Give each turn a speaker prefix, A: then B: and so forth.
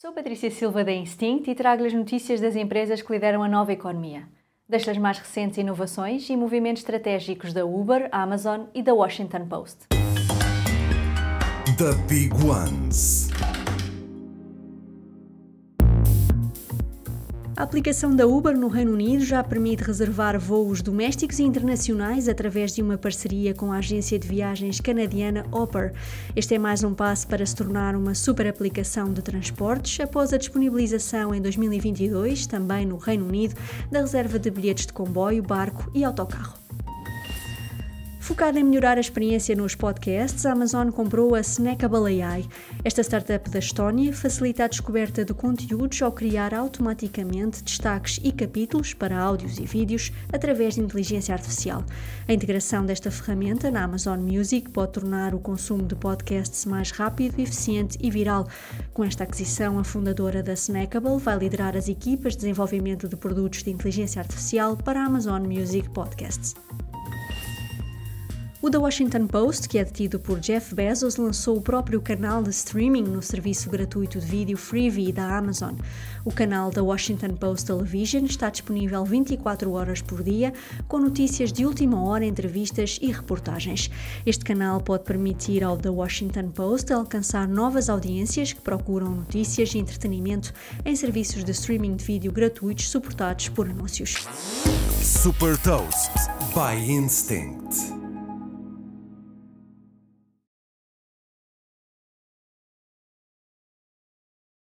A: Sou Patrícia Silva da Instinct e trago-lhe as notícias das empresas que lideram a nova economia. Deixo as mais recentes inovações e movimentos estratégicos da Uber, Amazon e da Washington Post.
B: The Big Ones.
A: A aplicação da Uber no Reino Unido já permite reservar voos domésticos e internacionais através de uma parceria com a agência de viagens canadiana Hopper. Este é mais um passo para se tornar uma super aplicação de transportes após a disponibilização em 2022, também no Reino Unido, da reserva de bilhetes de comboio, barco e autocarro. Focada em melhorar a experiência nos podcasts, a Amazon comprou a Snackable AI. Esta startup da Estónia facilita a descoberta de conteúdos ao criar automaticamente destaques e capítulos para áudios e vídeos através de inteligência artificial. A integração desta ferramenta na Amazon Music pode tornar o consumo de podcasts mais rápido, eficiente e viral. Com esta aquisição, a fundadora da Snackable vai liderar as equipas de desenvolvimento de produtos de inteligência artificial para a Amazon Music Podcasts. O The Washington Post, que é detido por Jeff Bezos, lançou o próprio canal de streaming no serviço gratuito de vídeo Freevee da Amazon. O canal da Washington Post Television está disponível 24 horas por dia, com notícias de última hora, entrevistas e reportagens. Este canal pode permitir ao The Washington Post alcançar novas audiências que procuram notícias e entretenimento em serviços de streaming de vídeo gratuitos suportados por anúncios.
B: Super Toast by Instinct.